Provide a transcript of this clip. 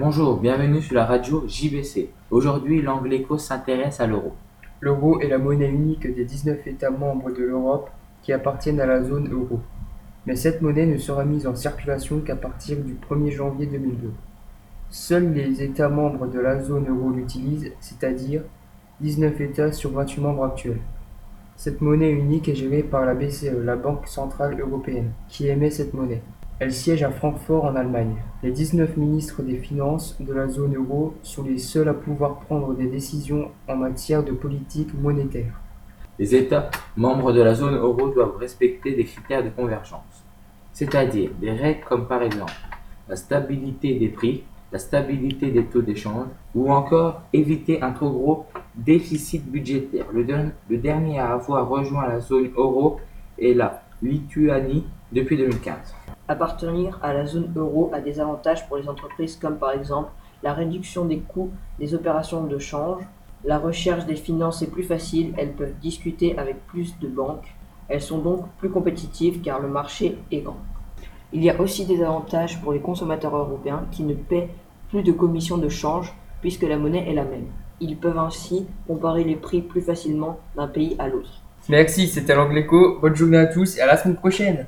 Bonjour, bienvenue sur la radio JBC. Aujourd'hui, l'Angleco s'intéresse à l'euro. L'euro est la monnaie unique des 19 États membres de l'Europe qui appartiennent à la zone euro. Mais cette monnaie ne sera mise en circulation qu'à partir du 1er janvier 2002. Seuls les États membres de la zone euro l'utilisent, c'est-à-dire 19 États sur 28 membres actuels. Cette monnaie unique est gérée par la BCE, la Banque centrale européenne, qui émet cette monnaie. Elle siège à Francfort en Allemagne. Les 19 ministres des Finances de la zone euro sont les seuls à pouvoir prendre des décisions en matière de politique monétaire. Les États membres de la zone euro doivent respecter des critères de convergence, c'est-à-dire des règles comme par exemple la stabilité des prix, la stabilité des taux d'échange ou encore éviter un trop gros déficit budgétaire. Le, le dernier à avoir rejoint la zone euro est la Lituanie depuis 2015. Appartenir à la zone euro a des avantages pour les entreprises comme par exemple la réduction des coûts des opérations de change, la recherche des finances est plus facile, elles peuvent discuter avec plus de banques, elles sont donc plus compétitives car le marché est grand. Il y a aussi des avantages pour les consommateurs européens qui ne paient plus de commissions de change puisque la monnaie est la même. Ils peuvent ainsi comparer les prix plus facilement d'un pays à l'autre. Merci, c'était l'Angleco. Bonne journée à tous et à la semaine prochaine.